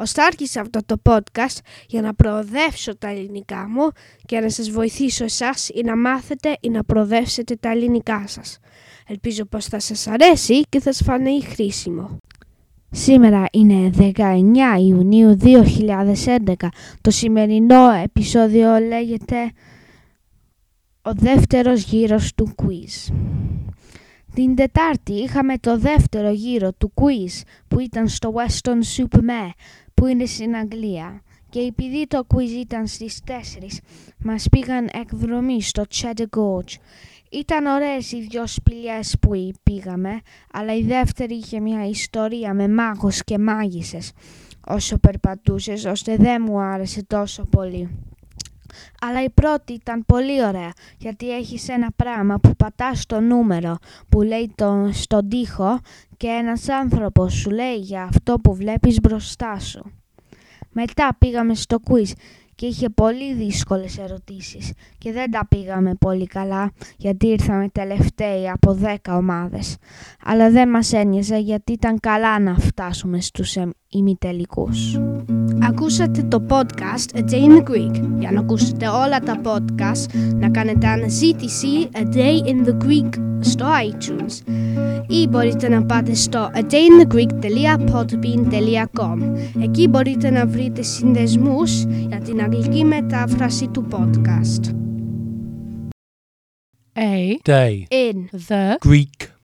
Ωστά άρχισα αυτό το podcast για να προοδεύσω τα ελληνικά μου και να σας βοηθήσω εσάς ή να μάθετε ή να προοδεύσετε τα ελληνικά σας. Ελπίζω πως θα σας αρέσει και θα σας φανεί χρήσιμο. Σήμερα είναι 19 Ιουνίου 2011. Το σημερινό επεισόδιο λέγεται «Ο δεύτερος γύρος του quiz». Την Τετάρτη είχαμε το δεύτερο γύρο του quiz που ήταν στο Weston Supermare που είναι στην Αγγλία και επειδή το quiz ήταν στις 4 μας πήγαν εκδρομή στο Cheddar Gorge. Ήταν ωραίες οι δυο σπηλιές που πήγαμε, αλλά η δεύτερη είχε μια ιστορία με μάγους και μάγισσες όσο περπατούσες, ώστε δεν μου άρεσε τόσο πολύ. Αλλά η πρώτη ήταν πολύ ωραία, γιατί έχεις ένα πράγμα που πατάς το νούμερο που λέει το, στον τοίχο και ένας άνθρωπος σου λέει για αυτό που βλέπεις μπροστά σου. Μετά πήγαμε στο quiz και είχε πολύ δύσκολες ερωτήσεις και δεν τα πήγαμε πολύ καλά γιατί ήρθαμε τελευταίοι από 10 ομάδες. Αλλά δεν μας ένοιαζε γιατί ήταν καλά να φτάσουμε στους ημιτελικούς. Ακούσατε το podcast A Day in the Greek. Για να ακούσετε όλα τα podcast, να κάνετε αναζήτηση A Day in the Greek στο iTunes ή μπορείτε να πάτε στο adayinthegreek.podbean.com Εκεί μπορείτε να βρείτε συνδεσμούς για την αγγλική μετάφραση του podcast. A day In the Greek